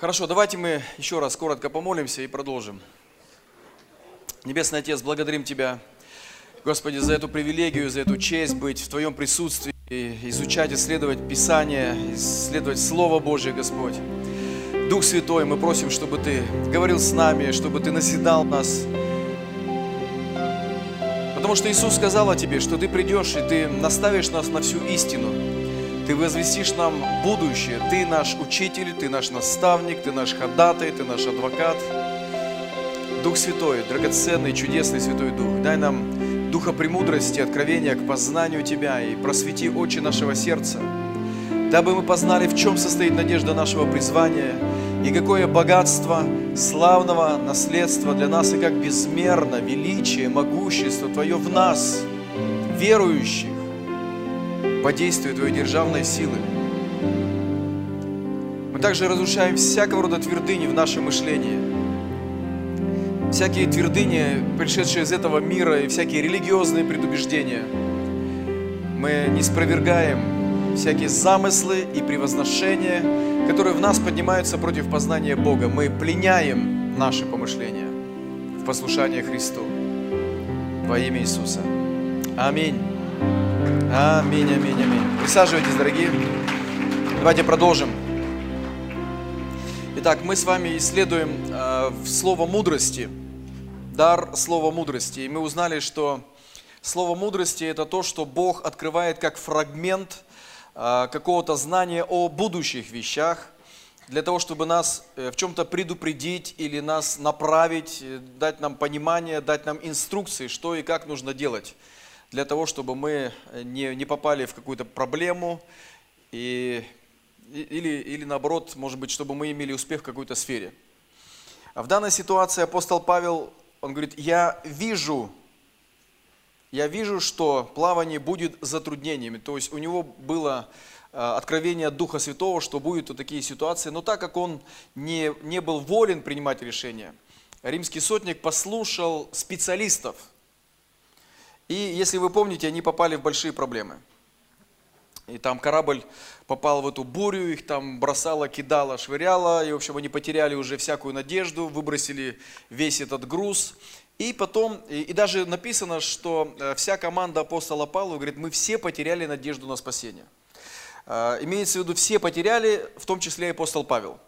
Хорошо, давайте мы еще раз коротко помолимся и продолжим. Небесный Отец, благодарим Тебя, Господи, за эту привилегию, за эту честь быть в Твоем присутствии, изучать, исследовать Писание, исследовать Слово Божье, Господь. Дух Святой, мы просим, чтобы Ты говорил с нами, чтобы Ты назидал нас. Потому что Иисус сказал о Тебе, что Ты придешь и Ты наставишь нас на всю истину. Ты возвестишь нам будущее. Ты наш учитель, Ты наш наставник, Ты наш ходатай, Ты наш адвокат. Дух Святой, драгоценный, чудесный Святой Дух, дай нам духа премудрости, откровения к познанию Тебя и просвети очи нашего сердца, дабы мы познали, в чем состоит надежда нашего призвания и какое богатство славного наследства для нас, и как безмерно величие, могущество Твое в нас, верующих, по действию Твоей державной силы. Мы также разрушаем всякого рода твердыни в нашем мышлении. Всякие твердыни, пришедшие из этого мира, и всякие религиозные предубеждения. Мы не спровергаем всякие замыслы и превозношения, которые в нас поднимаются против познания Бога. Мы пленяем наши помышления в послушание Христу. Во имя Иисуса. Аминь. Аминь, аминь, аминь. Присаживайтесь, дорогие. Давайте продолжим. Итак, мы с вами исследуем э, слово мудрости, дар слова мудрости. И мы узнали, что слово мудрости – это то, что Бог открывает как фрагмент э, какого-то знания о будущих вещах, для того, чтобы нас э, в чем-то предупредить или нас направить, э, дать нам понимание, дать нам инструкции, что и как нужно делать для того, чтобы мы э, не, не попали в какую-то проблему и, или, или наоборот, может быть, чтобы мы имели успех в какой-то сфере. А в данной ситуации апостол Павел, он говорит, я вижу, я вижу, что плавание будет затруднениями. То есть у него было э, откровение от Духа Святого, что будут вот такие ситуации. Но так как он не, не был волен принимать решения, римский сотник послушал специалистов – и если вы помните, они попали в большие проблемы. И там корабль попал в эту бурю, их там бросало, кидало, швыряло. И, в общем, они потеряли уже всякую надежду, выбросили весь этот груз. И потом, и, и даже написано, что э, вся команда апостола Павла говорит, мы все потеряли надежду на спасение. Э, имеется в виду, все потеряли, в том числе и апостол Павел.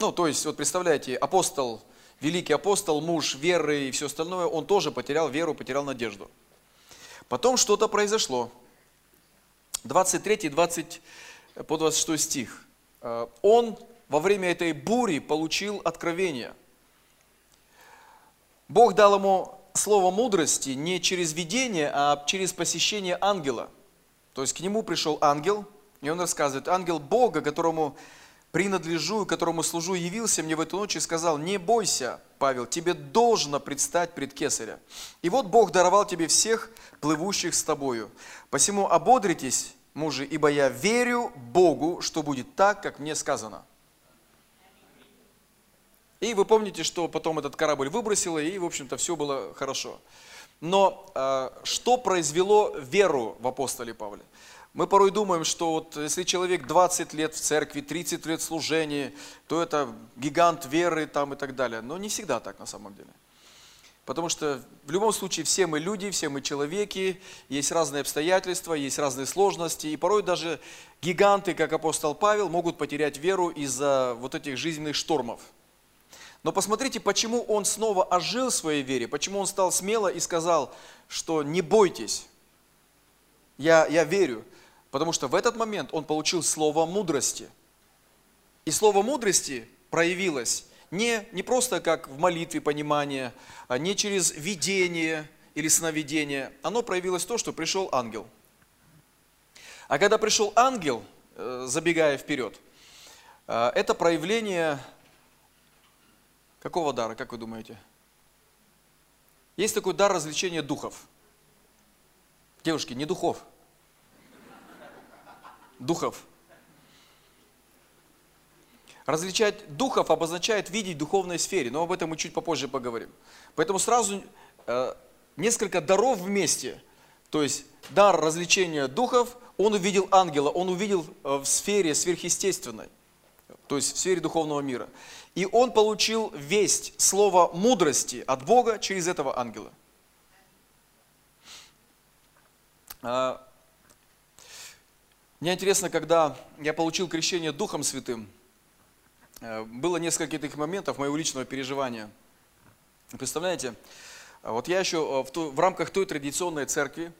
Ну, то есть, вот представляете, апостол великий апостол, муж веры и все остальное, он тоже потерял веру, потерял надежду. Потом что-то произошло. 23, 20 по 26 стих. Э, он во время этой бури получил откровение. Бог дал ему слово мудрости не через видение, а через посещение ангела. То есть к нему пришел ангел, и он рассказывает, ангел Бога, которому принадлежу, которому служу, явился мне в эту ночь и сказал, не бойся, Павел, тебе должно предстать пред Кесаря. И вот Бог даровал тебе всех плывущих с тобою. Посему ободритесь, мужи, ибо я верю Богу, что будет так, как мне сказано. И вы помните, что потом этот корабль выбросило, и, в общем-то, все было хорошо. Но э, что произвело веру в апостоле Павле? Мы порой думаем, что вот если человек 20 лет в церкви, 30 лет в служении, то это гигант веры там и так далее. Но не всегда так на самом деле. Потому что в любом случае все мы люди, все мы человеки, есть разные обстоятельства, есть разные сложности. И порой даже гиганты, как апостол Павел, могут потерять веру из-за вот этих жизненных штормов. Но посмотрите, почему он снова ожил в своей вере, почему он стал смело и сказал, что не бойтесь, я, я верю. Потому что в этот момент он получил слово мудрости. И слово мудрости проявилось не, не просто как в молитве понимание, а не через видение или сновидение. Оно проявилось то, что пришел ангел. А когда пришел ангел, э, забегая вперед, э, это проявление какого дара, как вы думаете? Есть такой дар развлечения духов. Девушки, не духов – духов. Различать духов обозначает видеть в духовной сфере, но об этом мы чуть попозже поговорим. Поэтому сразу э, несколько даров вместе. То есть дар развлечения духов, он увидел ангела, он увидел э, в сфере сверхъестественной. то есть в сфере духовного мира. И он получил весть, слово мудрости от Бога через этого ангела. Мне интересно, когда я получил крещение Духом Святым, э, было несколько таких моментов моего личного переживания. Представляете, вот я еще э, в, ту, в рамках той традиционной церкви,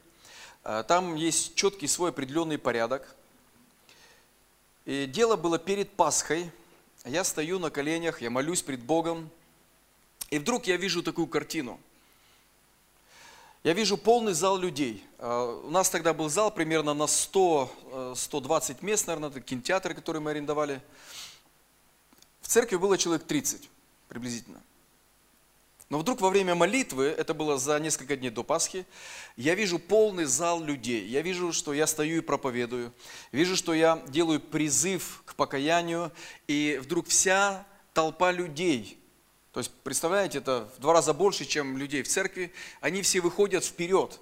э, там есть четкий свой определенный порядок. И дело было перед Пасхой. Я стою на коленях, я молюсь пред Богом. И вдруг я вижу такую картину. Я вижу полный зал людей. А, у нас тогда был зал примерно на 100-120 э, мест, наверное, это кинотеатр, который мы арендовали. В церкви было человек 30 приблизительно. Но вдруг во время молитвы, это было за несколько дней до Пасхи, я вижу полный зал людей. Я вижу, что я стою и проповедую. Вижу, что я делаю призыв к покаянию. И вдруг вся толпа людей то есть, представляете, это в два раза больше, чем людей в церкви. Они все выходят вперед.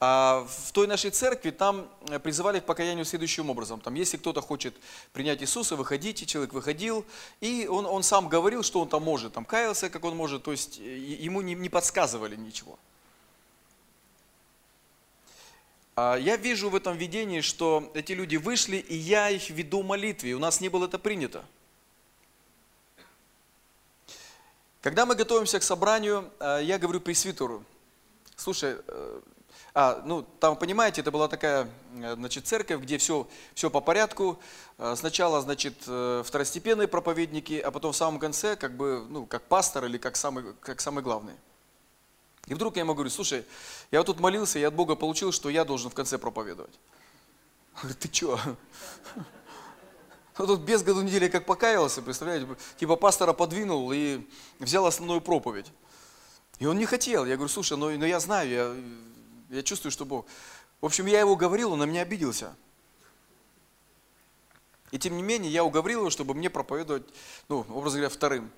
А в той нашей церкви там э, призывали к покаянию следующим образом. Там, если кто-то хочет принять Иисуса, выходите, человек выходил, и он, он сам говорил, что он там может, там каялся, как он может, то есть э, ему не, не подсказывали ничего. А я вижу в этом видении, что эти люди вышли, и я их веду молитве. У нас не было это принято. Когда мы готовимся к собранию, э, я говорю пресвитеру, слушай, э, а, ну, там, понимаете, это была такая, э, значит, церковь, где все, все по порядку. Сначала, значит, второстепенные проповедники, а потом в самом конце, как бы, ну, как пастор или как самый, как самый главный. И вдруг я ему говорю, слушай, я вот тут молился, я от Бога получил, что я должен в конце проповедовать. Он говорит, ты что? Ну тут без году недели как покаялся, представляете, типа пастора подвинул и взял основную проповедь. И он не хотел. Я говорю, слушай, но, но я знаю, я, я чувствую, что Бог... В общем, я его говорил, он на меня обиделся. И тем не менее, я уговорил его, чтобы мне проповедовать, ну, образно говоря, вторым.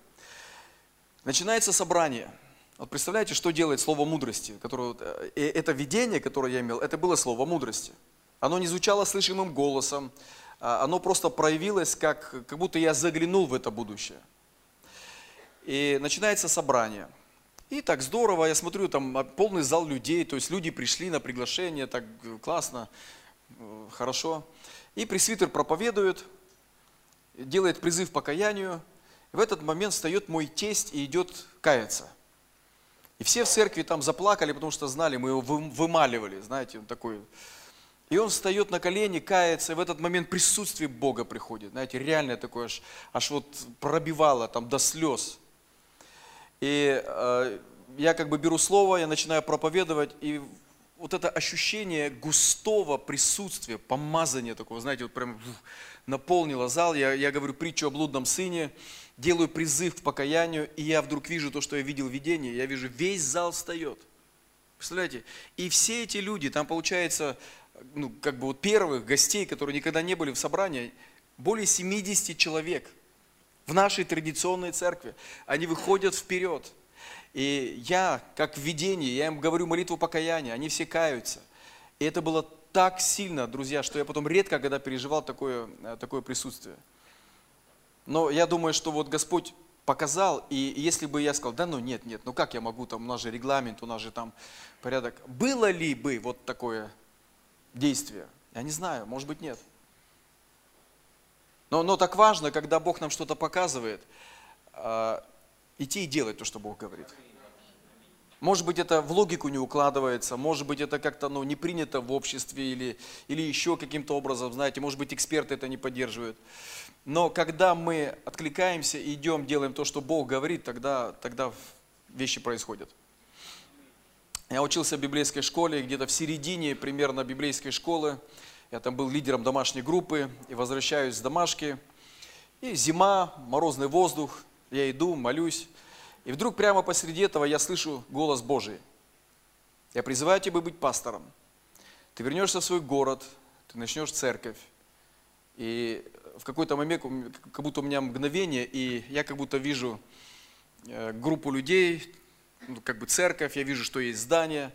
Начинается собрание. Вот представляете, что делает слово мудрости, которое, э, это видение, которое я имел, это было слово мудрости. Оно не звучало слышимым голосом, оно просто проявилось, как, как будто я заглянул в это будущее. И начинается собрание. И так здорово, я смотрю, там полный зал людей, то есть люди пришли на приглашение, так классно, э, хорошо. И пресвитер проповедует, делает призыв к покаянию. В этот момент встает мой тесть и идет каяться. И все в церкви там заплакали, потому что знали, мы его вымаливали, знаете, он такой и он встает на колени, кается, и в этот момент присутствие Бога приходит. Знаете, реально такое аж, аж вот пробивало там до слез. И э, я как бы беру слово, я начинаю проповедовать, и вот это ощущение густого присутствия, помазания такого, знаете, вот прям наполнило зал. Я, я говорю притчу о блудном сыне, делаю призыв к покаянию, и я вдруг вижу то, что я видел в видении. Я вижу, весь зал встает. Представляете? И все эти люди, там получается ну, как бы вот первых гостей, которые никогда не были в собрании, более 70 человек в нашей традиционной церкви. Они выходят вперед. И я, как в я им говорю молитву покаяния, они все каются. И это было так сильно, друзья, что я потом редко когда переживал такое, э, такое присутствие. Но я думаю, что вот Господь показал, и если бы я сказал, да ну нет, нет, ну как я могу, там у нас же регламент, у нас же там порядок. Было ли бы вот такое действия? Я не знаю, может быть нет. Но, но так важно, когда Бог нам что-то показывает, э, идти и делать то, что Бог говорит. Может быть, это в логику не укладывается, может быть, это как-то ну, не принято в обществе или, или еще каким-то образом, знаете, может быть, эксперты это не поддерживают. Но когда мы откликаемся, идем, делаем то, что Бог говорит, тогда, тогда вещи происходят. Я учился в библейской школе, где-то в середине примерно библейской школы. Я там был лидером домашней группы и возвращаюсь с домашки. И зима, морозный воздух, я иду, молюсь. И вдруг прямо посреди этого я слышу голос Божий. Я призываю тебя быть пастором. Ты вернешься в свой город, ты начнешь церковь. И в какой-то момент, как будто у меня мгновение, и я как будто вижу э, группу людей, как бы церковь, я вижу, что есть здание.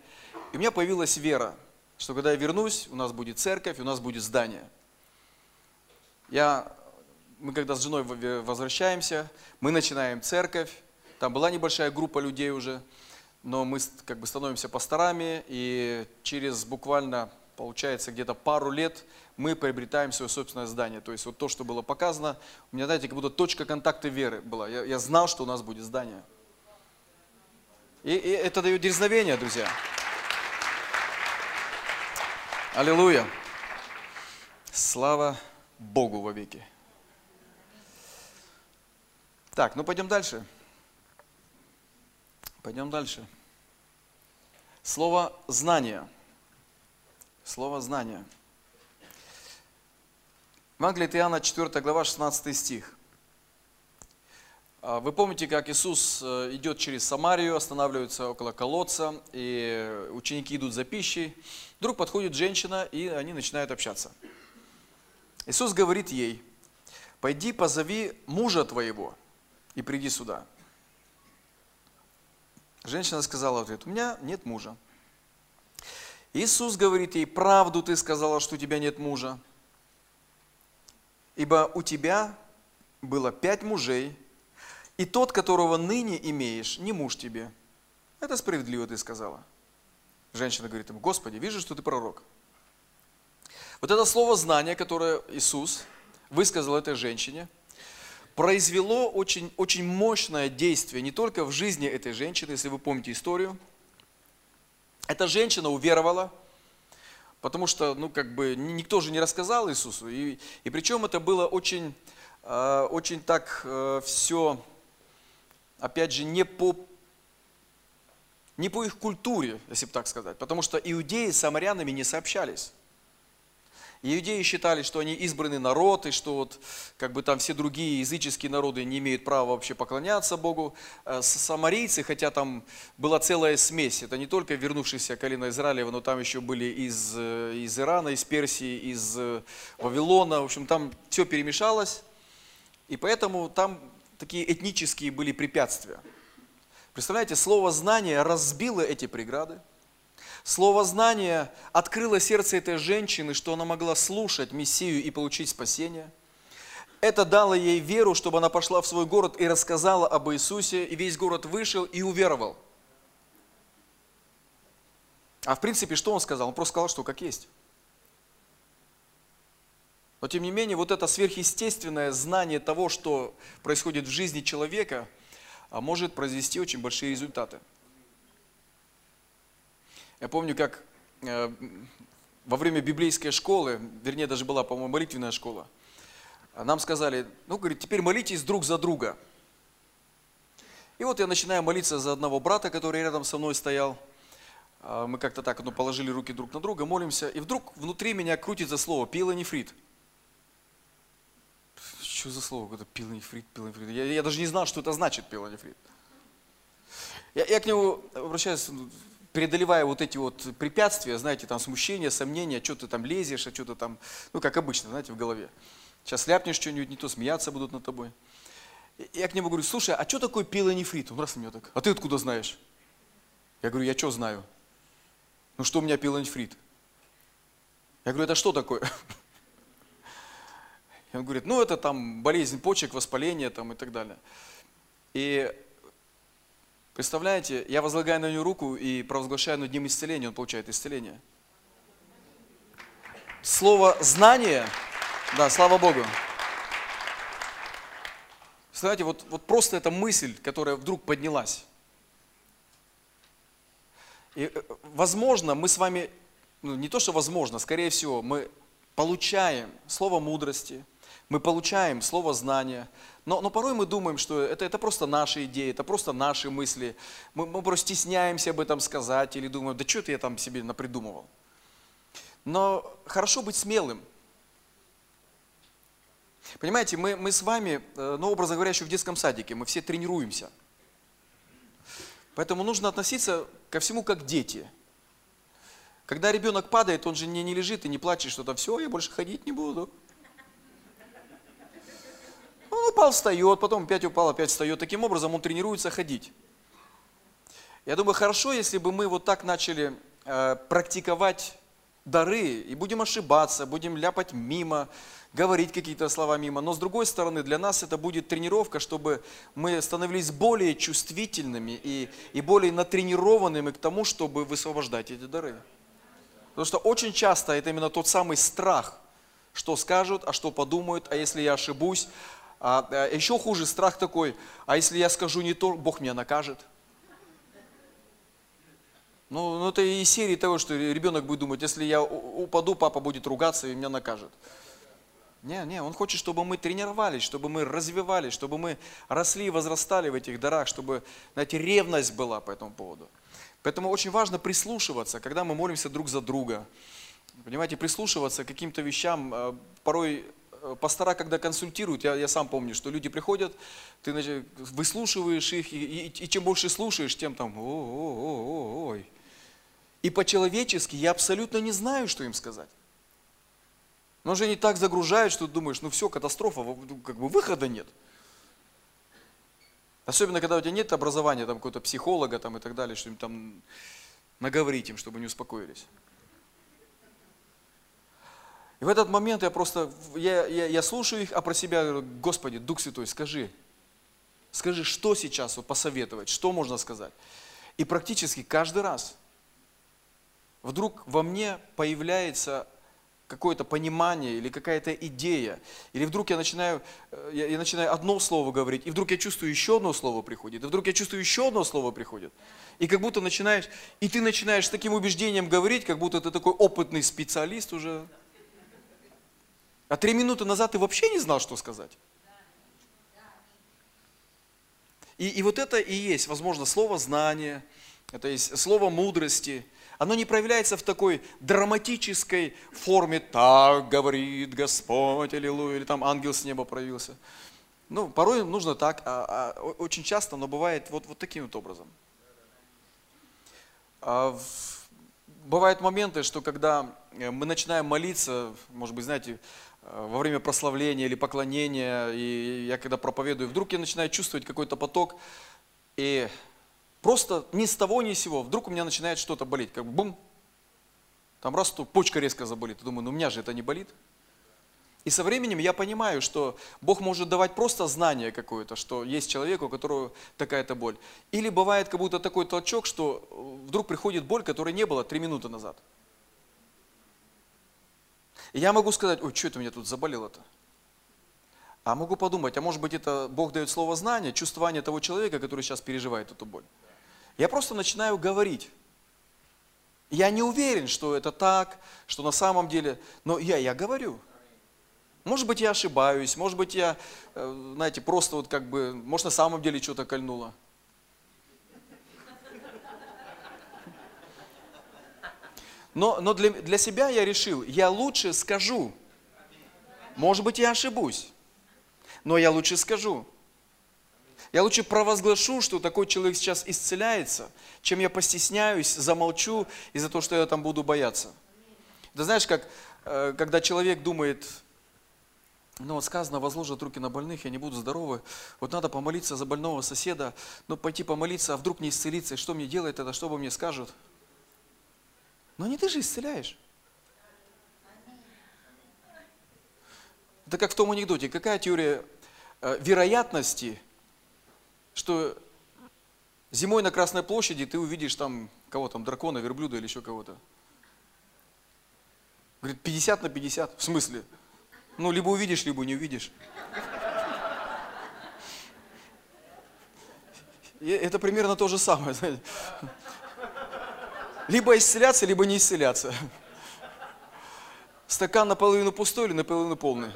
И у меня появилась вера, что когда я вернусь, у нас будет церковь, у нас будет здание. Я мы когда с женой возвращаемся, мы начинаем церковь, там была небольшая группа людей уже, но мы как бы становимся пасторами, и через буквально, получается, где-то пару лет мы приобретаем свое собственное здание. То есть вот то, что было показано, у меня, знаете, как будто точка контакта веры была. Я, я знал, что у нас будет здание. И, и это дает дерзновение, друзья. Аллилуйя. Слава Богу во веки. Так, ну пойдем дальше. Пойдем дальше. Слово «знание». Слово «знание». Евангелие Иоанна, 4 глава, 16 стих. А, вы помните, как Иисус э, идет через Самарию, останавливается около колодца, и ученики идут за пищей. Вдруг подходит женщина, и они начинают общаться. Иисус говорит ей, пойди позови мужа твоего и приди сюда. Женщина сказала ответ, у меня нет мужа. Иисус говорит ей, правду ты сказала, что у тебя нет мужа. Ибо у тебя было пять мужей, и тот, которого ныне имеешь, не муж тебе. Это справедливо ты сказала. Женщина говорит ему, Господи, вижу, что ты пророк. Вот это слово знание, которое Иисус высказал этой женщине, произвело очень, очень мощное действие не только в жизни этой женщины, если вы помните историю. Эта женщина уверовала, потому что, ну, как бы, никто же не рассказал Иисусу. И, и причем это было очень, э, очень так э, все, опять же, не по, не по их культуре, если бы так сказать. Потому что иудеи с самарянами не сообщались. Иудеи считали, что они избранный народ, и что вот как бы там все другие языческие народы не имеют права вообще поклоняться Богу. Э, самарийцы, хотя там была целая смесь, это не только вернувшиеся колено Израилева, но там еще были из, э, из Ирана, из Персии, из э, Вавилона, в общем, там все перемешалось, и поэтому там такие этнические были препятствия. Представляете, слово «знание» разбило эти преграды, Слово знания открыло сердце этой женщины, что она могла слушать Мессию и получить спасение. Это дало ей веру, чтобы она пошла в свой город и рассказала об Иисусе, и весь город вышел и уверовал. А в принципе, что он сказал? Он просто сказал, что как есть. Но тем не менее, вот это сверхъестественное знание того, что происходит в жизни человека, а может произвести очень большие результаты. Я помню, как э, во время библейской школы, вернее, даже была, по-моему, молитвенная школа, нам сказали, ну, говорит, теперь молитесь друг за друга. И вот я начинаю молиться за одного брата, который рядом со мной стоял. А, мы как-то так ну, положили руки друг на друга, молимся, и вдруг внутри меня крутится слово пилонефрит. Что за слово? Это пилонефрит, пилонефрит. Я, я даже не знал, что это значит пилонефрит. Я, я к нему обращаюсь, преодолевая вот эти вот препятствия, знаете, там смущение, сомнения, что ты там лезешь, а что ты там, ну, как обычно, знаете, в голове. Сейчас ляпнешь что-нибудь, не то смеяться будут над тобой. Я к нему говорю, слушай, а что такое пилонефрит? Он раз на меня так, а ты откуда знаешь? Я говорю, я что знаю? Ну, что у меня пилонефрит? Я говорю, это что такое? Он говорит, ну, это там болезнь почек, воспаление там и так далее. И Представляете, я возлагаю на него руку и провозглашаю над ним исцеление, он получает исцеление. Слово «знание», да, слава Богу. Знаете, вот, вот просто эта мысль, которая вдруг поднялась. И, э, возможно, мы с вами, ну, не то, что возможно, скорее всего, мы получаем слово мудрости, мы получаем слово знания, но, но порой мы думаем, что это, это просто наши идеи, это просто наши мысли. Мы, мы просто стесняемся об этом сказать или думаем, да что это я там себе напридумывал. Но хорошо быть смелым. Понимаете, мы, мы с вами, э, ну, образно говоря, еще в детском садике, мы все тренируемся. Поэтому нужно относиться ко всему как дети. Когда ребенок падает, он же не, не лежит и не плачет, что-то все, я больше ходить не буду. Упал, встает, потом опять упал, опять встает. Таким образом он тренируется ходить. Я думаю, хорошо, если бы мы вот так начали э, практиковать дары и будем ошибаться, будем ляпать мимо, говорить какие-то слова мимо. Но с другой стороны, для нас это будет тренировка, чтобы мы становились более чувствительными и, и более натренированными к тому, чтобы высвобождать эти дары. Потому что очень часто это именно тот самый страх, что скажут, а что подумают, а если я ошибусь. А, а еще хуже страх такой, а если я скажу не то, Бог меня накажет. Ну, ну это и серии того, что ребенок будет думать, если я упаду, папа будет ругаться и меня накажет. Не, не, он хочет, чтобы мы тренировались, чтобы мы развивались, чтобы мы росли и возрастали в этих дарах, чтобы, знаете, ревность была по этому поводу. Поэтому очень важно прислушиваться, когда мы молимся друг за друга. Понимаете, прислушиваться к каким-то вещам. Э, порой э, пастора, когда консультируют, я, я сам помню, что люди приходят, ты значит, выслушиваешь их, и, и, и чем больше слушаешь, тем там, о, о, о, ой, и по-человечески я абсолютно не знаю, что им сказать. Но же они так загружают, что думаешь, ну все, катастрофа, ну, как бы выхода нет. Особенно, когда у тебя нет образования, там какого-то психолога там, и так далее, что им там наговорить им, чтобы они успокоились. И в этот момент я просто, я, я, я слушаю их, а про себя говорю, Господи, Дух Святой, скажи, скажи, что сейчас вот, посоветовать, что можно сказать. И практически каждый раз – вдруг во мне появляется какое-то понимание или какая-то идея, или вдруг я начинаю, э, я, я начинаю одно слово говорить, и вдруг я чувствую еще одно слово приходит, и вдруг я чувствую еще одно слово приходит. И как будто начинаешь, и ты начинаешь с таким убеждением говорить, как будто ты такой опытный специалист уже. А три минуты назад ты вообще не знал, что сказать. И, и вот это и есть, возможно, слово знания, это есть слово мудрости – оно не проявляется в такой драматической форме, так говорит Господь, аллилуйя, или там ангел с неба проявился. Ну, порой нужно так, а, а очень часто оно бывает вот, вот таким вот образом. А в, бывают моменты, что когда э, мы начинаем молиться, может быть, знаете, э, во время прославления или поклонения, и я когда проповедую, вдруг я начинаю чувствовать какой-то поток, и Просто ни с того, ни с сего. Вдруг у меня начинает что-то болеть. Как бум. Там раз, то почка резко заболит. Я думаю, ну у меня же это не болит. И со временем я понимаю, что Бог может давать просто знание какое-то, что есть человек, у которого такая-то боль. Или бывает как будто такой толчок, что вдруг приходит боль, которой не было три минуты назад. И я могу сказать, ой, что это у меня тут заболело-то? А могу подумать, а может быть это Бог дает слово знания, чувствование того человека, который сейчас переживает эту боль. Я просто начинаю говорить. Я не уверен, что это так, что на самом деле, но я, я говорю. Может быть, я ошибаюсь, может быть, я, э, знаете, просто вот как бы, может, на самом деле что-то кольнуло. Но, но для, для себя я решил, я лучше скажу. Может быть, я ошибусь, но я лучше скажу. Я лучше провозглашу, что такой человек сейчас исцеляется, чем я постесняюсь, замолчу из-за того, что я там буду бояться. Ты знаешь, как э, когда человек думает, ну вот сказано, возложат руки на больных, я не буду здоровы, вот надо помолиться за больного соседа, ну пойти помолиться, а вдруг не исцелиться, и что мне делать тогда, что бы мне скажут? Но не ты же исцеляешь. Это как в том анекдоте, какая теория э, вероятности что зимой на Красной площади ты увидишь там кого там, дракона, верблюда или еще кого-то. Говорит, 50 на 50. В смысле? Ну, либо увидишь, либо не увидишь. Это примерно то же самое. Знаете. Либо исцеляться, либо не исцеляться. Стакан наполовину пустой или наполовину полный?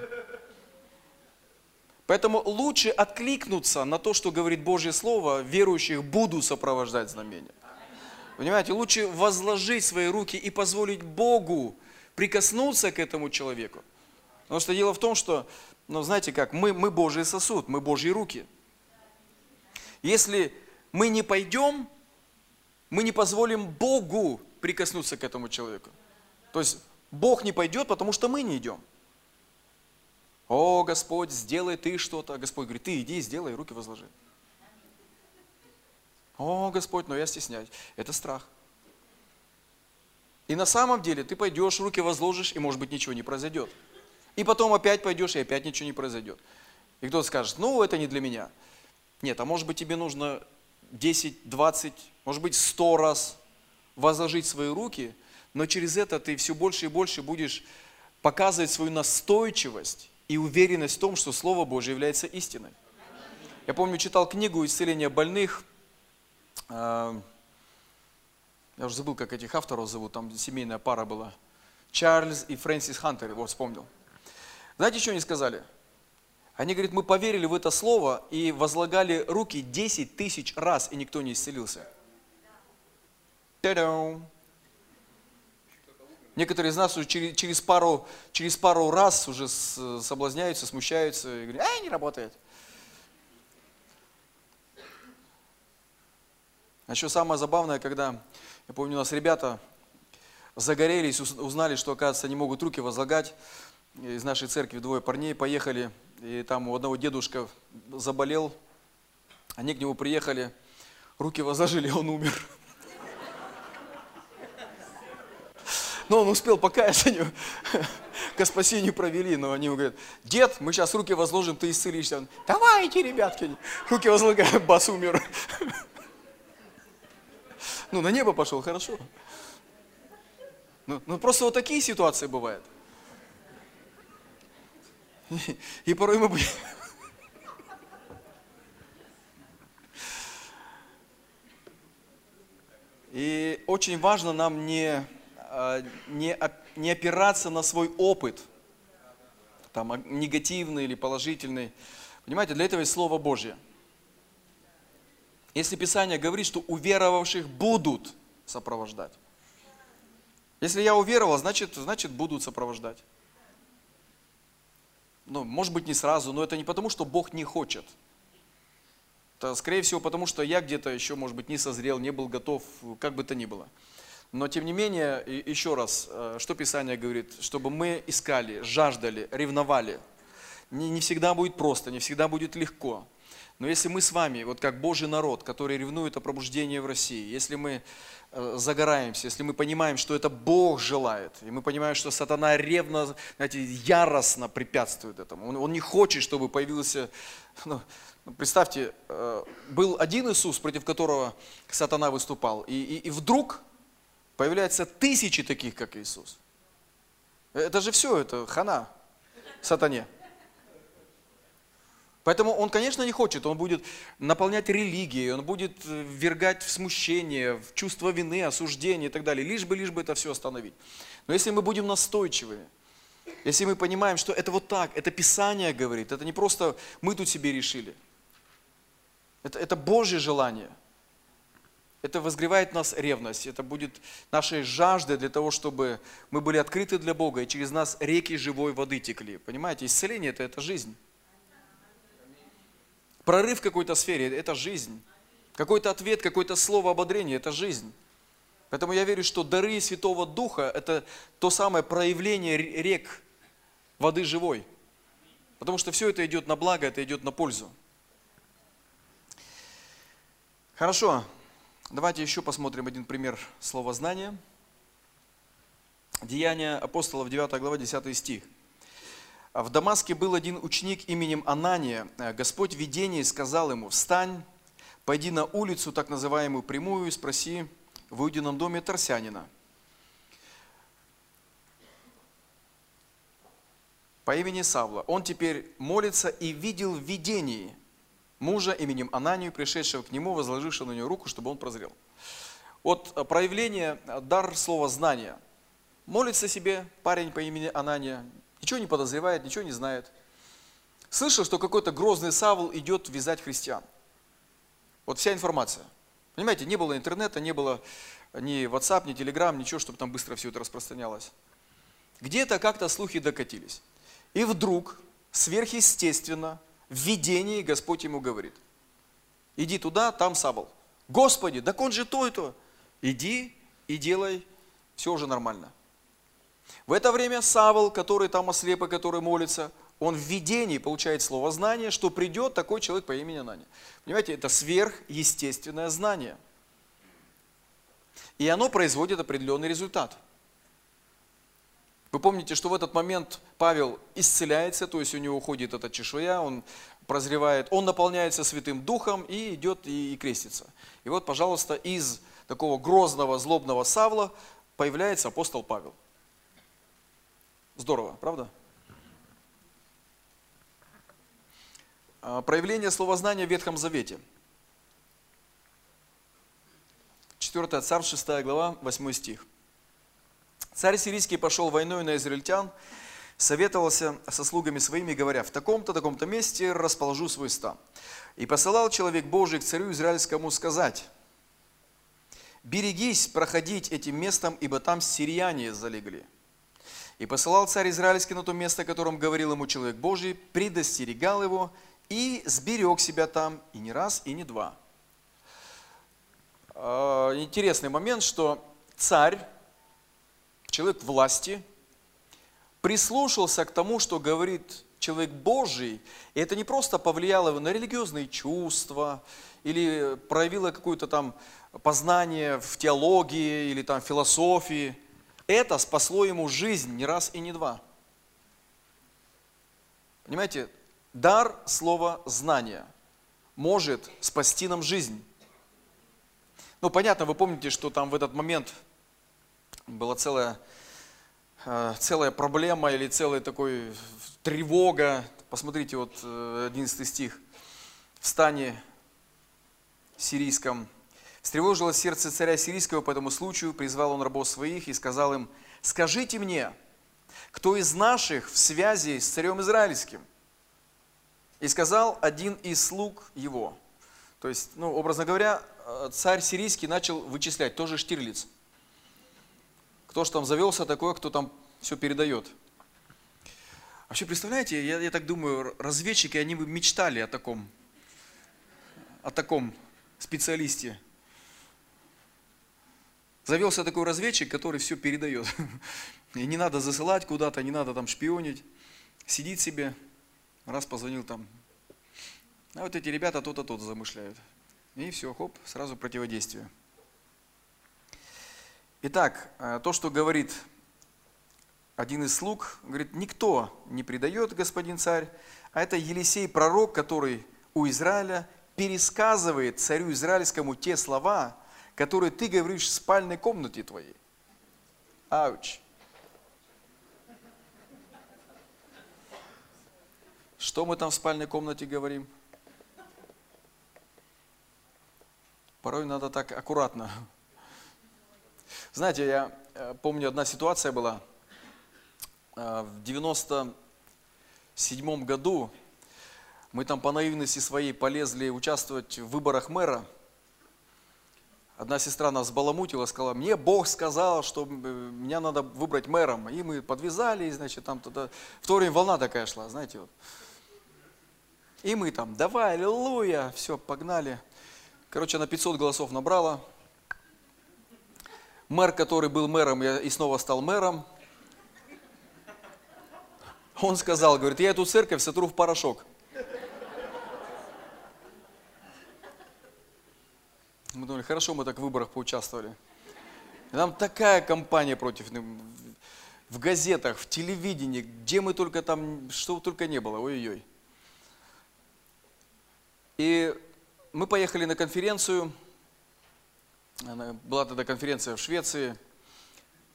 Поэтому лучше откликнуться на то, что говорит Божье Слово, верующих буду сопровождать знамения. Понимаете, лучше возложить свои руки и позволить Богу прикоснуться к этому человеку. Потому что дело в том, что, ну знаете как, мы, мы Божий сосуд, мы Божьи руки. Если мы не пойдем, мы не позволим Богу прикоснуться к этому человеку. То есть Бог не пойдет, потому что мы не идем. О, Господь, сделай ты что-то. Господь говорит, ты иди, сделай, руки возложи. О, Господь, но я стесняюсь. Это страх. И на самом деле ты пойдешь, руки возложишь, и может быть ничего не произойдет. И потом опять пойдешь, и опять ничего не произойдет. И кто-то скажет, ну это не для меня. Нет, а может быть тебе нужно 10, 20, может быть 100 раз возложить свои руки, но через это ты все больше и больше будешь показывать свою настойчивость и уверенность в том, что Слово Божье является истиной. Я помню, читал книгу «Исцеление больных». А, я уже забыл, как этих авторов зовут, там семейная пара была. Чарльз и Фрэнсис Хантер, его вспомнил. Знаете, что они сказали? Они говорят, мы поверили в это слово и возлагали руки 10 тысяч раз, и никто не исцелился. Та-дам! Некоторые из нас уже через, через, пару, через пару раз уже соблазняются, смущаются и говорят, ай, не работает. А еще самое забавное, когда, я помню, у нас ребята загорелись, узнали, что, оказывается, они могут руки возлагать. Из нашей церкви двое парней поехали, и там у одного дедушка заболел, они к нему приехали, руки возложили, он умер. Но он успел покаяться, к спасению провели, но они ему говорят, дед, мы сейчас руки возложим, ты исцелишься. Он, давайте, ребятки, руки возлагаем, бас умер. Ну, на небо пошел, хорошо. Ну, ну просто вот такие ситуации бывают. И, порой мы будем... И очень важно нам не, не, не опираться на свой опыт, там, а, негативный или положительный. Понимаете, для этого есть Слово Божье. Если Писание говорит, что уверовавших будут сопровождать. Если я уверовал, значит, значит будут сопровождать. Ну, может быть, не сразу, но это не потому, что Бог не хочет. Это, скорее всего, потому что я где-то еще, может быть, не созрел, не был готов, как бы то ни было. Но, тем не менее, еще раз, э, что Писание говорит? Чтобы мы искали, жаждали, ревновали. Не, не всегда будет просто, не всегда будет легко. Но если мы с вами, вот как Божий народ, который ревнует о пробуждении в России, если мы э, загораемся, если мы понимаем, что это Бог желает, и мы понимаем, что сатана ревно, знаете, яростно препятствует этому, он, он не хочет, чтобы появился, ну, ну представьте, э, был один Иисус, против которого сатана выступал, и, и, и вдруг появляются тысячи таких, как Иисус. Это же все, это хана сатане. Поэтому он, конечно, не хочет, он будет наполнять религией, он будет э, ввергать в смущение, в чувство вины, осуждение и так далее, лишь бы, лишь бы это все остановить. Но если мы будем настойчивыми, если мы понимаем, что это вот так, это Писание говорит, это не просто мы тут себе решили, это, это Божье желание, это возгревает нас ревность, это будет нашей жаждой для того, чтобы мы были открыты для Бога, и через нас реки живой воды текли. Понимаете, исцеление это, это жизнь. Прорыв в какой-то сфере – это жизнь. Какой-то ответ, какое-то слово ободрения – это жизнь. Поэтому я верю, что дары Святого Духа – это то самое проявление рек воды живой. Потому что все это идет на благо, это идет на пользу. Хорошо, давайте еще посмотрим один пример слова знания. Деяния апостолов, 9 глава, 10 стих. В Дамаске был один ученик именем Анания. Господь в видении сказал ему, встань, пойди на улицу, так называемую прямую, и спроси в уединном доме Тарсянина. По имени Савла. Он теперь молится и видел в видении мужа именем Ананию, пришедшего к нему, возложившего на него руку, чтобы он прозрел. Вот проявление, дар слова знания. Молится себе парень по имени Анания, Ничего не подозревает, ничего не знает. Слышал, что какой-то грозный Савл идет вязать христиан. Вот вся информация. Понимаете, не было интернета, не было ни WhatsApp, ни Telegram, ничего, чтобы там быстро все это распространялось. Где-то как-то слухи докатились. И вдруг, сверхъестественно, в видении Господь ему говорит, иди туда, там Савл. Господи, да он же то и то. Иди и делай, все уже нормально. В это время Савол, который там ослеп и который молится, он в видении получает слово знание, что придет такой человек по имени Анания. Понимаете, это сверхъестественное знание. И оно производит определенный результат. Вы помните, что в этот момент Павел исцеляется, то есть у него уходит эта чешуя, он прозревает, он наполняется Святым Духом и идет и, и крестится. И вот, пожалуйста, из такого грозного, злобного Савла появляется апостол Павел. Здорово, правда? А, проявление словознания в Ветхом Завете. 4 Царь, 6 глава, 8 стих. Царь сирийский пошел войной на израильтян, советовался со слугами своими, говоря, в таком-то, таком-то месте расположу свой стан. И посылал человек Божий к царю израильскому сказать, берегись проходить этим местом, ибо там сирияне залегли. И посылал царь израильский на то место, о котором говорил ему человек Божий, предостерегал его и сберег себя там и не раз, и не два. А, интересный момент, что царь человек власти, прислушался к тому, что говорит человек Божий, и это не просто повлияло на религиозные чувства или проявило какое-то там познание в теологии или там философии. Это спасло ему жизнь не раз и не два. Понимаете, дар слова знания может спасти нам жизнь. Ну, понятно, вы помните, что там в этот момент была целая, э, целая проблема или целая такой тревога. Посмотрите, вот 11 э, стих. В стане сирийском Встревожило сердце царя сирийского по этому случаю, призвал он рабов своих и сказал им, скажите мне, кто из наших в связи с царем израильским? И сказал один из слуг его. То есть, ну, образно говоря, э, царь сирийский начал вычислять, тоже Штирлиц – кто же там завелся такой, кто там все передает. Вообще, представляете, я, я так думаю, разведчики, они бы мечтали о таком, о таком специалисте. Завелся такой разведчик, который все передает. И не надо засылать куда-то, не надо там шпионить. Сидит себе, раз позвонил там. А вот эти ребята то-то, то-то замышляют. И все, хоп, сразу противодействие. Итак, э, то, что говорит один из слуг, говорит, никто не предает, господин царь, а это Елисей пророк, который у Израиля пересказывает царю израильскому те слова, которые ты говоришь в спальной комнате твоей. Ауч. Что мы там в спальной комнате говорим? Порой надо так аккуратно знаете, я э, помню, одна ситуация была. Э, в 97 году мы там по наивности своей полезли участвовать в выборах мэра. Одна сестра нас баламутила, сказала, мне Бог сказал, что меня надо выбрать мэром. И мы подвязали, значит, там туда. В то время волна такая шла, знаете, вот. И мы там, давай, аллилуйя, все, погнали. Короче, она 500 голосов набрала, мэр, который был мэром и снова стал мэром, он сказал, говорит, я эту церковь сотру в порошок. Мы думали, хорошо, мы так в выборах поучаствовали. И там такая кампания против, ну, в газетах, в телевидении, где мы только там, что только не было, ой-ой-ой. И мы поехали на конференцию, была тогда конференция в Швеции,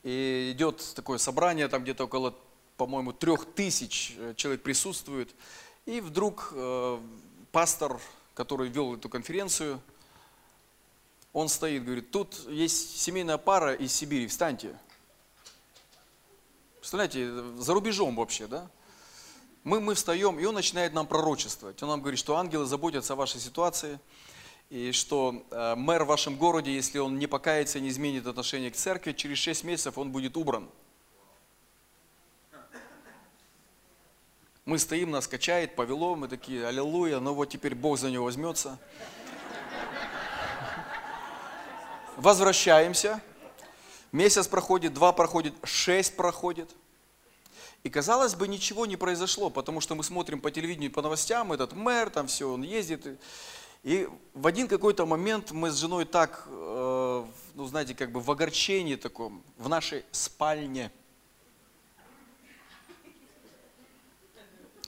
и идет такое собрание, там где-то около, по-моему, трех тысяч э, человек присутствует. И вдруг э, пастор, который вел эту конференцию, он стоит, говорит, тут есть семейная пара из Сибири, встаньте. Представляете, за рубежом вообще, да? Мы, мы встаем, и он начинает нам пророчествовать. Он нам говорит, что ангелы заботятся о вашей ситуации – и что э, мэр в вашем городе, если он не покается, не изменит отношение к церкви, через 6 месяцев он будет убран. Мы стоим, нас качает, повело, мы такие, аллилуйя, ну вот теперь Бог за него возьмется. Возвращаемся. Месяц проходит, два проходит, шесть проходит. И казалось бы, ничего не произошло, потому что мы смотрим по телевидению, по новостям, этот мэр, там все, он ездит. И в один какой-то момент мы с женой так, э, ну знаете, как бы в огорчении таком, в нашей спальне.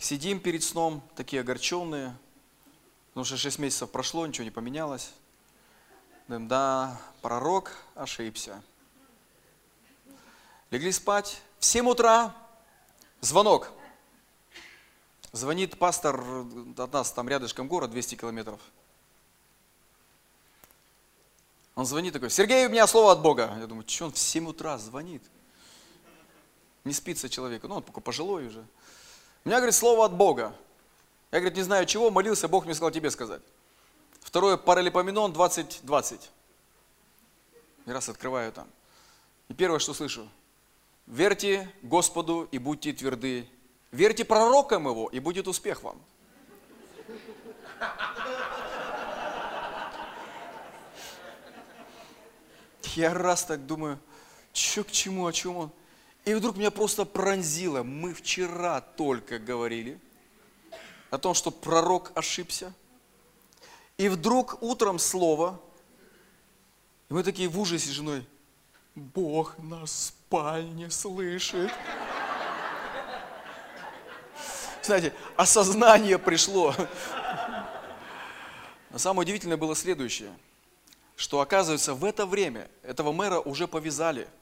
Сидим перед сном, такие огорченные, потому что 6 месяцев прошло, ничего не поменялось. Думаем, да, пророк ошибся. Легли спать, в 7 утра звонок. Звонит пастор от нас, там рядышком город, 200 километров. Он звонит такой, Сергей, у меня слово от Бога. Я думаю, что он в 7 утра звонит? Не спится человеку, ну он пока пожилой уже. У меня, говорит, слово от Бога. Я, говорит, не знаю чего, молился, Бог мне сказал тебе сказать. Второе, паралипоменон 20, 20. И раз открываю там. И первое, что слышу, верьте Господу и будьте тверды. Верьте пророкам его, и будет успех вам. Я раз так думаю, что к чему, о чем он? И вдруг меня просто пронзило. Мы вчера только говорили о том, что пророк ошибся. И вдруг утром слово, и мы такие в ужасе с женой, Бог нас в спальне слышит. Знаете, осознание пришло. Но самое удивительное было следующее, что оказывается в это время этого мэра уже повязали –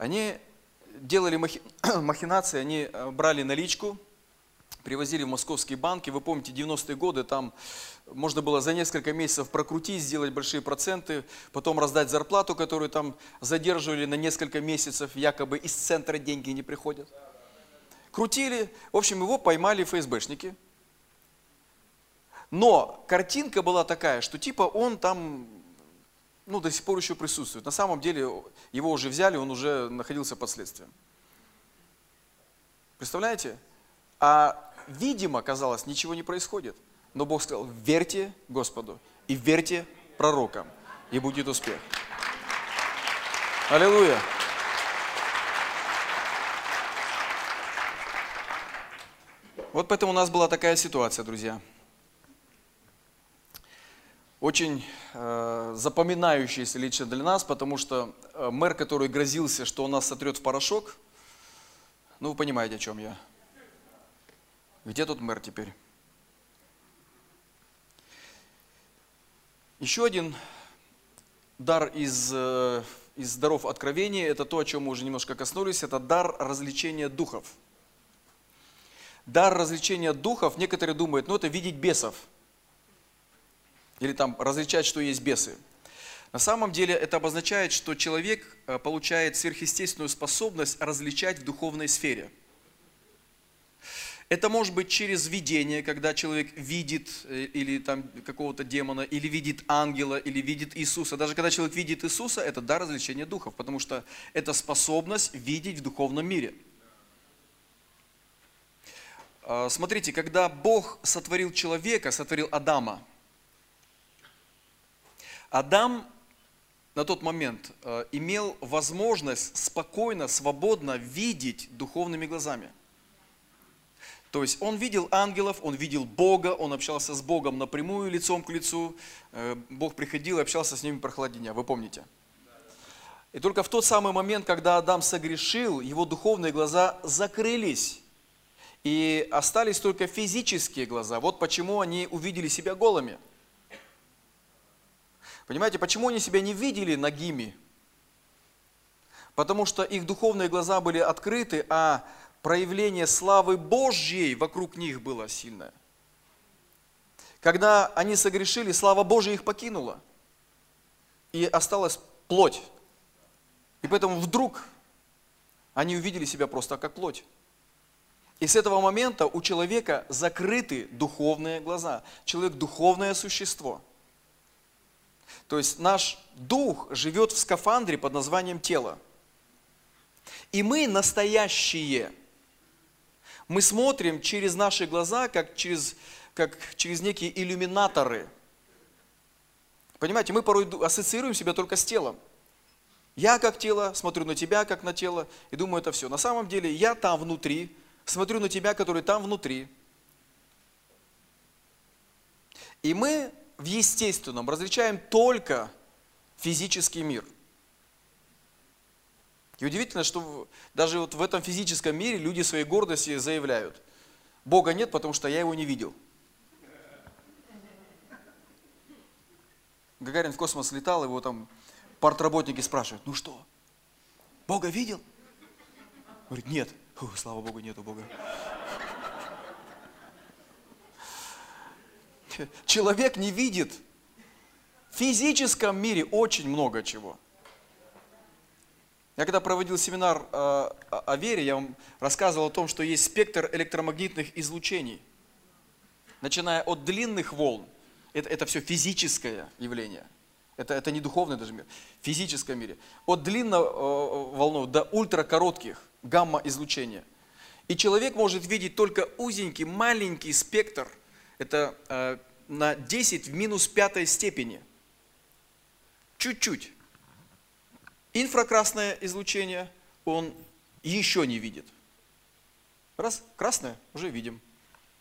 они делали махи... махинации, они э, брали наличку, привозили в московские банки. Вы помните, 90-е годы там можно было за несколько месяцев прокрутить, сделать большие проценты, потом раздать зарплату, которую там задерживали на несколько месяцев, якобы из центра деньги не приходят. Крутили, в общем, его поймали ФСБшники. Но картинка была такая, что типа он там ну, до сих пор еще присутствует. На самом деле его уже взяли, он уже находился под следствием. Представляете? А видимо, казалось, ничего не происходит. Но Бог сказал, верьте Господу и верьте пророкам, и будет успех. Аллилуйя! Вот поэтому у нас была такая ситуация, друзья очень э, запоминающийся лично для нас, потому что э, мэр, который грозился, что он нас сотрет в порошок, ну вы понимаете, о чем я. Где тут мэр теперь? Еще один дар из, э, из даров откровения, это то, о чем мы уже немножко коснулись, это дар развлечения духов. Дар развлечения духов, некоторые думают, ну это видеть бесов – или там различать, что есть бесы. На самом деле это обозначает, что человек э, получает сверхъестественную способность различать в духовной сфере. Это может быть через видение, когда человек видит э, или там какого-то демона, или видит ангела, или видит Иисуса. Даже когда человек видит Иисуса, это дар развлечения духов, потому что это способность видеть в духовном мире. А, смотрите, когда Бог сотворил человека, сотворил Адама – Адам на тот момент э, имел возможность спокойно, свободно видеть духовными глазами. То есть он видел ангелов, он видел Бога, он общался с Богом напрямую, лицом к лицу. Э, Бог приходил и общался с ними прохладе дня, вы помните? И только в тот самый момент, когда Адам согрешил, его духовные глаза закрылись. И остались только физические глаза. Вот почему они увидели себя голыми – Понимаете, почему они себя не видели нагими? Потому что их духовные глаза были открыты, а проявление славы Божьей вокруг них было сильное. Когда они согрешили, слава Божья их покинула. И осталась плоть. И поэтому вдруг они увидели себя просто как плоть. И с этого момента у человека закрыты духовные глаза. Человек духовное существо – то есть наш дух живет в скафандре под названием тело. И мы настоящие. Мы смотрим через наши глаза, как через, как через некие иллюминаторы. Понимаете, мы порой ассоциируем себя только с телом. Я как тело, смотрю на тебя как на тело и думаю, это все. На самом деле я там внутри, смотрю на тебя, который там внутри. И мы в естественном различаем только физический мир. И удивительно, что даже вот в этом физическом мире люди своей гордости заявляют, Бога нет, потому что я его не видел. Гагарин в космос летал, его там партработники спрашивают, ну что, Бога видел? Говорит, нет. Фу, слава Богу, нету Бога. Человек не видит в физическом мире очень много чего. Я когда проводил семинар э, о вере, я вам рассказывал о том, что есть спектр электромагнитных излучений. Начиная от длинных волн, это, это все физическое явление. Это, это не духовный даже мир, в физическом мире. От длинных э, волнов до ультракоротких гамма-излучения. И человек может видеть только узенький, маленький спектр, это э, на 10 в минус пятой степени. Чуть-чуть. Инфракрасное излучение он еще не видит. Раз красное, уже видим.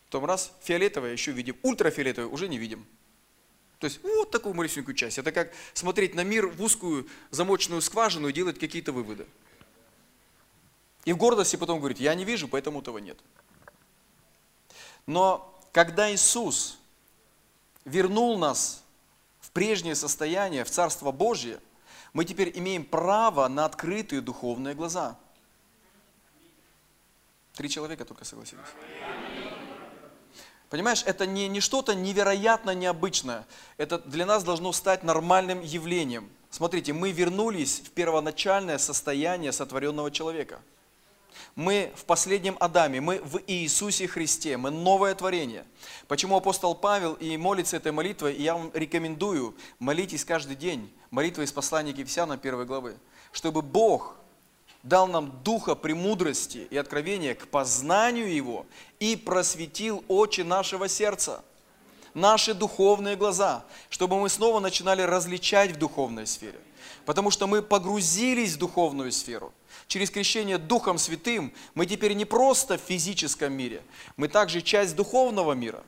Потом раз фиолетовое еще видим. Ультрафиолетовое уже не видим. То есть вот такую малюсенькую часть. Это как смотреть на мир в узкую замочную скважину и делать какие-то выводы. И в гордости потом говорит, я не вижу, поэтому этого нет. Но когда Иисус вернул нас в прежнее состояние, в Царство Божье, мы теперь имеем право на открытые духовные глаза. Три человека только согласились. Понимаешь, это не, не что-то невероятно необычное. Это для нас должно стать нормальным явлением. Смотрите, мы вернулись в первоначальное состояние сотворенного человека. Мы в последнем Адаме, мы в Иисусе Христе, мы новое творение. Почему апостол Павел и молится этой молитвой, и я вам рекомендую, молитесь каждый день, молитва из послания Ефесянам 1 главы, чтобы Бог дал нам духа премудрости и откровения к познанию Его и просветил очи нашего сердца, наши духовные глаза, чтобы мы снова начинали различать в духовной сфере. Потому что мы погрузились в духовную сферу. Через крещение Духом Святым мы теперь не просто в физическом мире, мы также часть духовного мира.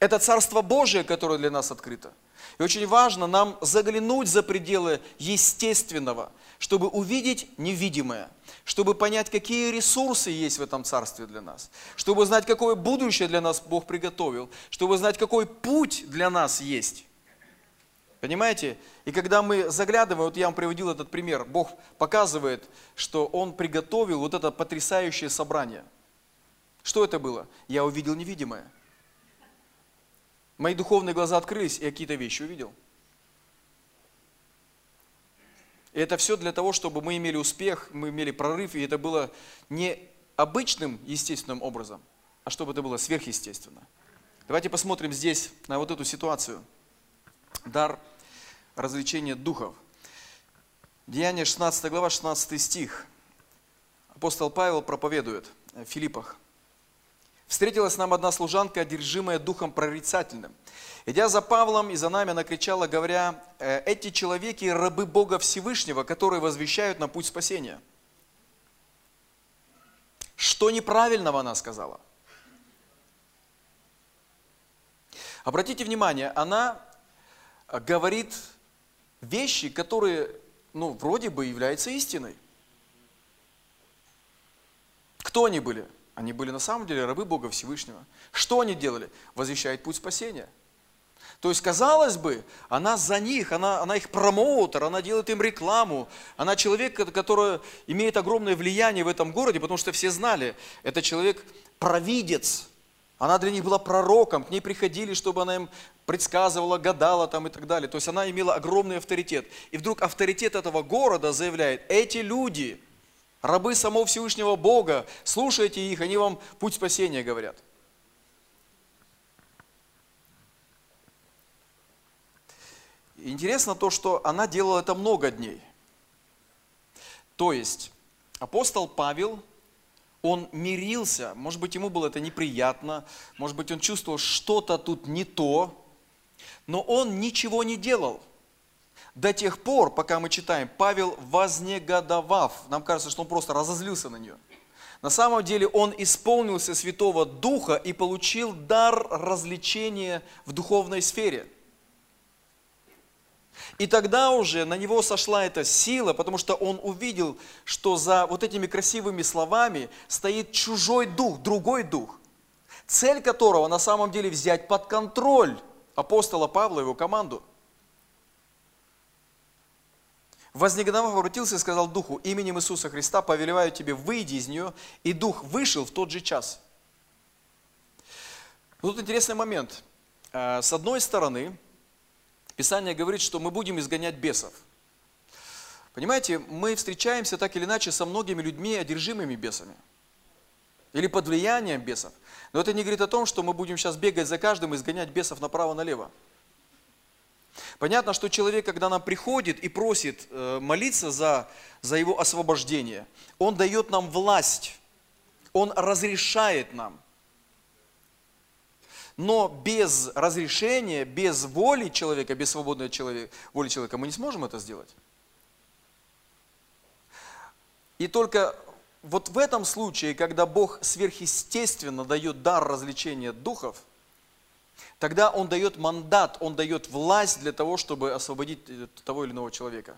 Это Царство Божие, которое для нас открыто. И очень важно нам заглянуть за пределы естественного, чтобы увидеть невидимое, чтобы понять, какие ресурсы есть в этом царстве для нас, чтобы знать, какое будущее для нас Бог приготовил, чтобы знать, какой путь для нас есть. Понимаете? И когда мы заглядываем, вот я вам приводил этот пример, Бог показывает, что Он приготовил вот это потрясающее собрание. Что это было? Я увидел невидимое. Мои духовные глаза открылись, и я какие-то вещи увидел. И это все для того, чтобы мы имели успех, мы имели прорыв, и это было не обычным естественным образом, а чтобы это было сверхъестественно. Давайте посмотрим здесь на вот эту ситуацию. Дар развлечения духов. Деяние 16 глава, 16 стих. Апостол Павел проповедует в Филиппах. Встретилась нам одна служанка, одержимая духом прорицательным. Идя за Павлом и за нами, она кричала, говоря, «Э, эти человеки – рабы Бога Всевышнего, которые возвещают на путь спасения. Что неправильного она сказала? Обратите внимание, она говорит вещи, которые, ну, вроде бы являются истиной. Кто они были? Они были на самом деле рабы Бога Всевышнего. Что они делали? Возвещает путь спасения. То есть, казалось бы, она за них, она, она их промоутер, она делает им рекламу. Она человек, который имеет огромное влияние в этом городе, потому что все знали, это человек провидец. Она для них была пророком, к ней приходили, чтобы она им предсказывала, гадала там и так далее. То есть она имела огромный авторитет. И вдруг авторитет этого города заявляет, эти люди, рабы самого Всевышнего Бога, слушайте их, они вам путь спасения говорят. Интересно то, что она делала это много дней. То есть апостол Павел, он мирился, может быть, ему было это неприятно, может быть, он чувствовал, что-то тут не то, но он ничего не делал. До тех пор, пока мы читаем, Павел вознегодовав, нам кажется, что он просто разозлился на нее. На самом деле он исполнился Святого Духа и получил дар развлечения в духовной сфере – И тогда уже на него сошла эта сила, потому что он увидел, что за вот этими красивыми словами стоит чужой дух, другой дух, цель которого на самом деле взять под контроль апостола Павла его команду. Вознегодовав обратился и сказал духу, именем Иисуса Христа повелеваю тебе, выйди из нее, и дух вышел в тот же час. Тут интересный момент. Э, с одной стороны, Писание говорит, что мы будем изгонять бесов. Понимаете, мы встречаемся так или иначе со многими людьми, одержимыми бесами. Или под влиянием бесов. Но это не говорит о том, что мы будем сейчас бегать за каждым и изгонять бесов направо-налево. Понятно, что человек, когда нам приходит и просит э, молиться за, за его освобождение, он дает нам власть, он разрешает нам. Но без разрешения, без воли человека, без свободной человека, воли человека мы не сможем это сделать. И только вот в этом случае, когда Бог сверхъестественно дает дар развлечения духов, тогда Он дает мандат, Он дает власть для того, чтобы освободить э, того или иного человека.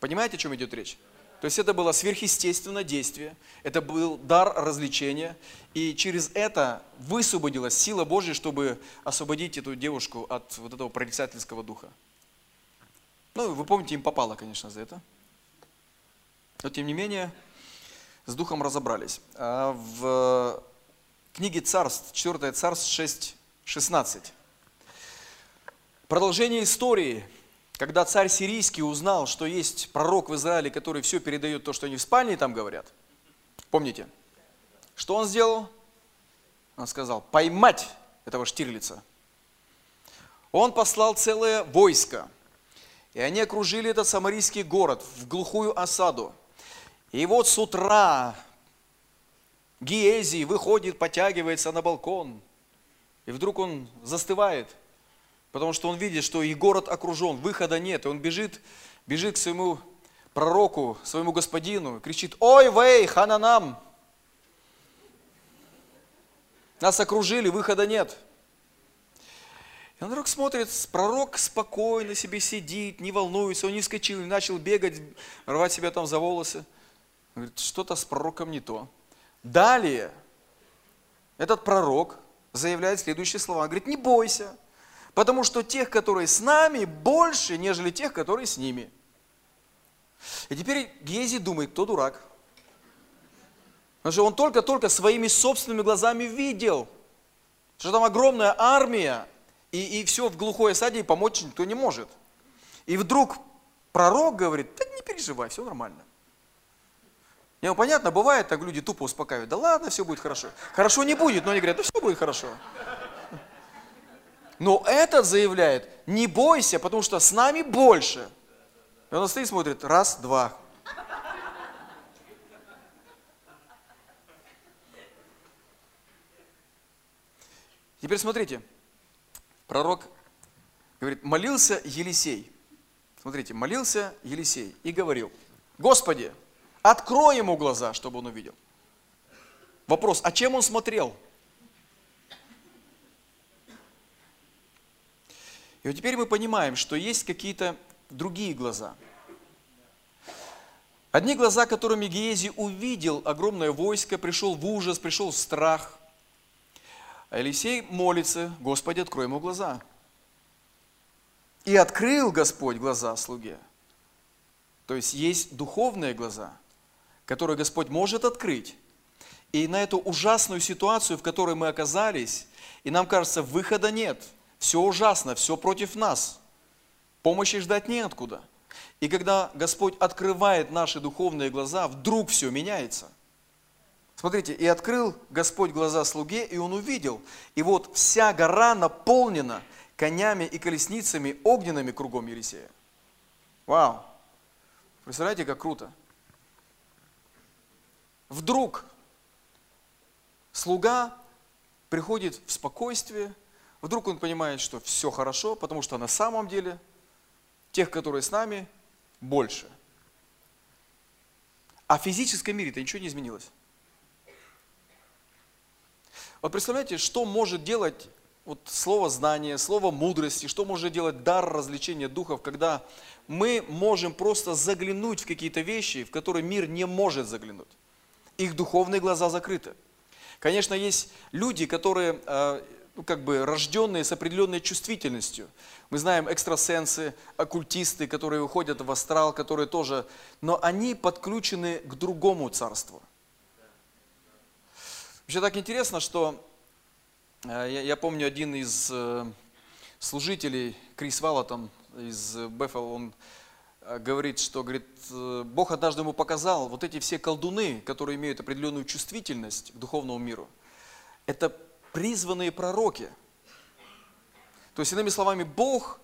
Понимаете, о чем идет речь? То есть это было сверхъестественное действие, это был дар развлечения, и через это высвободилась сила Божья, чтобы освободить эту девушку от вот этого прорицательского духа. Ну, вы помните, им попало, конечно, за это. Но тем не менее, с духом разобрались. А в книге Царств, 4 Царств 6, 16. Продолжение истории – когда царь сирийский узнал, что есть пророк в Израиле, который все передает то, что они в спальне там говорят, помните, что он сделал? Он сказал, поймать этого Штирлица. Он послал целое войско, и они окружили этот самарийский город в глухую осаду. И вот с утра Гиезий выходит, потягивается на балкон, и вдруг он застывает – Потому что он видит, что и город окружен, выхода нет. И он бежит, бежит к своему пророку, своему господину, кричит, ой, вей, хананам! Нас окружили, выхода нет. И он вдруг смотрит, пророк спокойно себе сидит, не волнуется, он не вскочил, не начал бегать, рвать себя там за волосы. Говорит, что-то с пророком не то. Далее этот пророк заявляет следующие слова. Он говорит, не бойся, Потому что тех, которые с нами, больше, нежели тех, которые с ними. И теперь Гези думает, кто дурак. Потому что он только-только своими собственными глазами видел, что там огромная армия, и, и все в глухой осаде, и помочь никто не может. И вдруг пророк говорит, да не переживай, все нормально. Не, ну понятно, бывает так, люди тупо успокаивают, да ладно, все будет хорошо. Хорошо не будет, но они говорят, да все будет хорошо. Но этот заявляет, не бойся, потому что с нами больше. И он стоит и смотрит, раз, два. Теперь смотрите, пророк говорит, молился Елисей. Смотрите, молился Елисей и говорил, Господи, открой ему глаза, чтобы он увидел. Вопрос, а чем он смотрел? И вот теперь мы понимаем, что есть какие-то другие глаза. Одни глаза, которыми Гиези увидел огромное войско, пришел в ужас, пришел в страх. А Елисей молится, Господи, открой ему глаза. И открыл Господь глаза слуге. То есть есть духовные глаза, которые Господь может открыть. И на эту ужасную ситуацию, в которой мы оказались, и нам кажется, выхода нет – все ужасно, все против нас. Помощи ждать неоткуда. И когда Господь открывает наши духовные глаза, вдруг все меняется. Смотрите, и открыл Господь глаза слуге, и он увидел. И вот вся гора наполнена конями и колесницами огненными кругом Елисея. Вау! Представляете, как круто. Вдруг слуга приходит в спокойствие, Вдруг он понимает, что все хорошо, потому что на самом деле тех, которые с нами, больше. А в физическом мире-то ничего не изменилось. Вот представляете, что может делать вот слово знания, слово мудрости, что может делать дар развлечения духов, когда мы можем просто заглянуть в какие-то вещи, в которые мир не может заглянуть. Их духовные глаза закрыты. Конечно, есть люди, которые э, ну, как бы рожденные с определенной чувствительностью. Мы знаем экстрасенсы, оккультисты, которые уходят в астрал, которые тоже, но они подключены к другому царству. Вообще так интересно, что э, я, я помню один из э, служителей, Крис Валатон из Бефел, он говорит, что говорит, Бог однажды ему показал, вот эти все колдуны, которые имеют определенную чувствительность к духовному миру, это призванные пророки. То есть, иными словами, Бог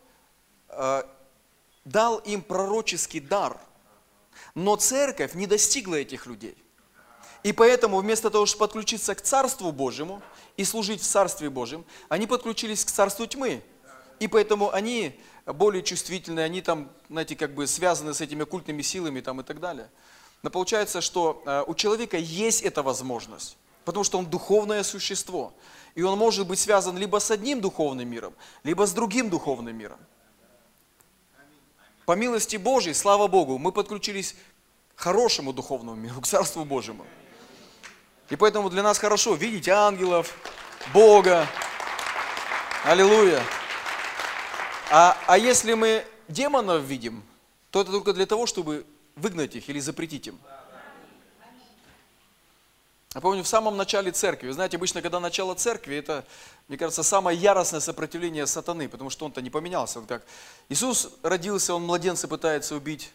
э, дал им пророческий дар, но церковь не достигла этих людей. И поэтому вместо того, чтобы подключиться к Царству Божьему и служить в Царстве Божьем, они подключились к Царству тьмы. И поэтому они более чувствительны, они там, знаете, как бы связаны с этими культными силами там и так далее. Но получается, что э, у человека есть эта возможность, потому что он духовное существо. И он может быть связан либо с одним духовным миром, либо с другим духовным миром. По милости Божьей, слава Богу, мы подключились к хорошему духовному миру, к Царству Божьему. И поэтому для нас хорошо видеть ангелов, Бога. Аллилуйя. А, а если мы демонов видим, то это только для того, чтобы выгнать их или запретить им. Я помню, в самом начале церкви, вы знаете, обычно, когда начало церкви, это, мне кажется, самое яростное сопротивление сатаны, потому что он-то не поменялся. Вот как Иисус родился, он младенца пытается убить.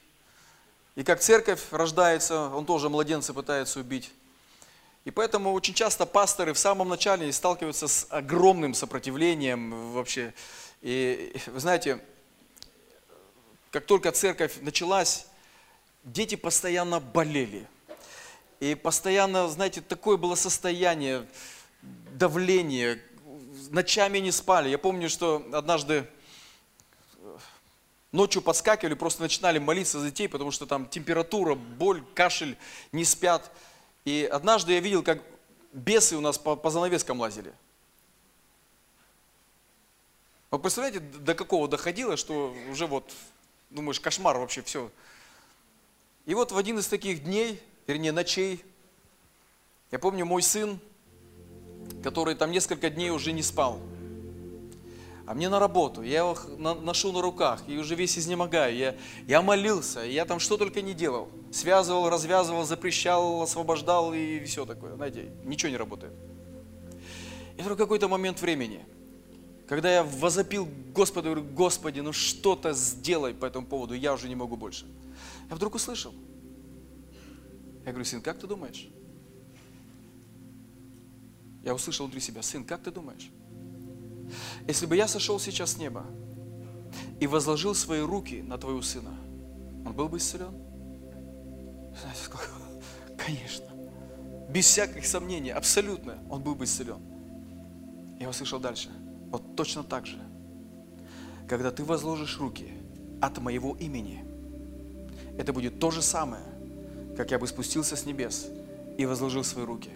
И как церковь рождается, он тоже младенца пытается убить. И поэтому очень часто пасторы в самом начале сталкиваются с огромным сопротивлением вообще. И вы знаете, как только церковь началась, дети постоянно болели. И постоянно, знаете, такое было состояние, давление, ночами не спали. Я помню, что однажды ночью подскакивали, просто начинали молиться за детей, потому что там температура, боль, кашель, не спят. И однажды я видел, как бесы у нас по, по занавескам лазили. Вы представляете, до какого доходило, что уже вот, думаешь, кошмар вообще, все. И вот в один из таких дней, вернее ночей, я помню мой сын, который там несколько дней уже не спал – а мне на работу, я его ношу на руках, и уже весь изнемогаю, я, я молился, я там что только не делал. Связывал, развязывал, запрещал, освобождал и все такое. Знаете, ничего не работает. И вдруг какой-то момент времени, когда я возопил Господу, говорю, Господи, ну что-то сделай по этому поводу, я уже не могу больше. Я вдруг услышал. Я говорю, сын, как ты думаешь? Я услышал внутри себя, сын, как ты думаешь? Если бы я сошел сейчас с неба и возложил свои руки на твоего сына, он был бы исцелен? Знаете, сколько? Конечно. Без всяких сомнений, абсолютно, он был бы исцелен. Я услышал дальше. Вот точно так же. Когда ты возложишь руки от моего имени, это будет то же самое, как я бы спустился с небес и возложил свои руки.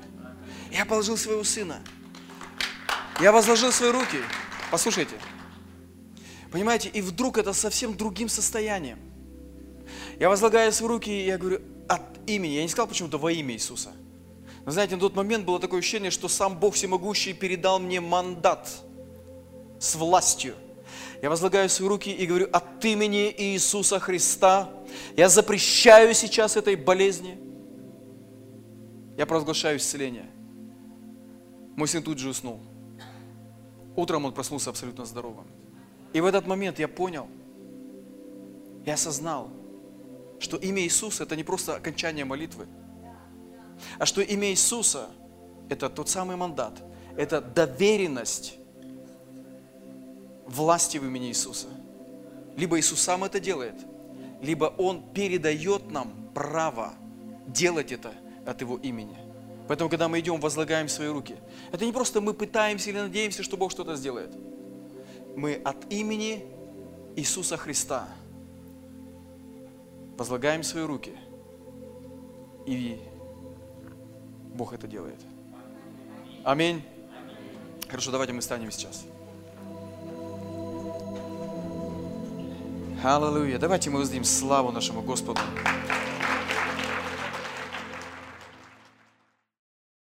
Я положил своего сына – я возложил свои руки. Послушайте. Понимаете, и вдруг это совсем другим состоянием. Я возлагаю свои руки, и я говорю, от имени. Я не сказал почему-то во имя Иисуса. Но знаете, на тот момент было такое ощущение, что сам Бог Всемогущий передал мне мандат с властью. Я возлагаю свои руки и говорю, от имени Иисуса Христа я запрещаю сейчас этой болезни. Я провозглашаю исцеление. Мой сын тут же уснул. Утром он проснулся абсолютно здоровым. И в этот момент я понял, я осознал, что имя Иисуса это не просто окончание молитвы, а что имя Иисуса это тот самый мандат, это доверенность власти в имени Иисуса. Либо Иисус сам это делает, либо Он передает нам право делать это от Его имени. Поэтому, когда мы идем, возлагаем свои руки, это не просто мы пытаемся или надеемся, что Бог что-то сделает. Мы от имени Иисуса Христа возлагаем свои руки, и Бог это делает. Аминь. Хорошо, давайте мы станем сейчас. Аллилуйя. Давайте мы воздадим славу нашему Господу.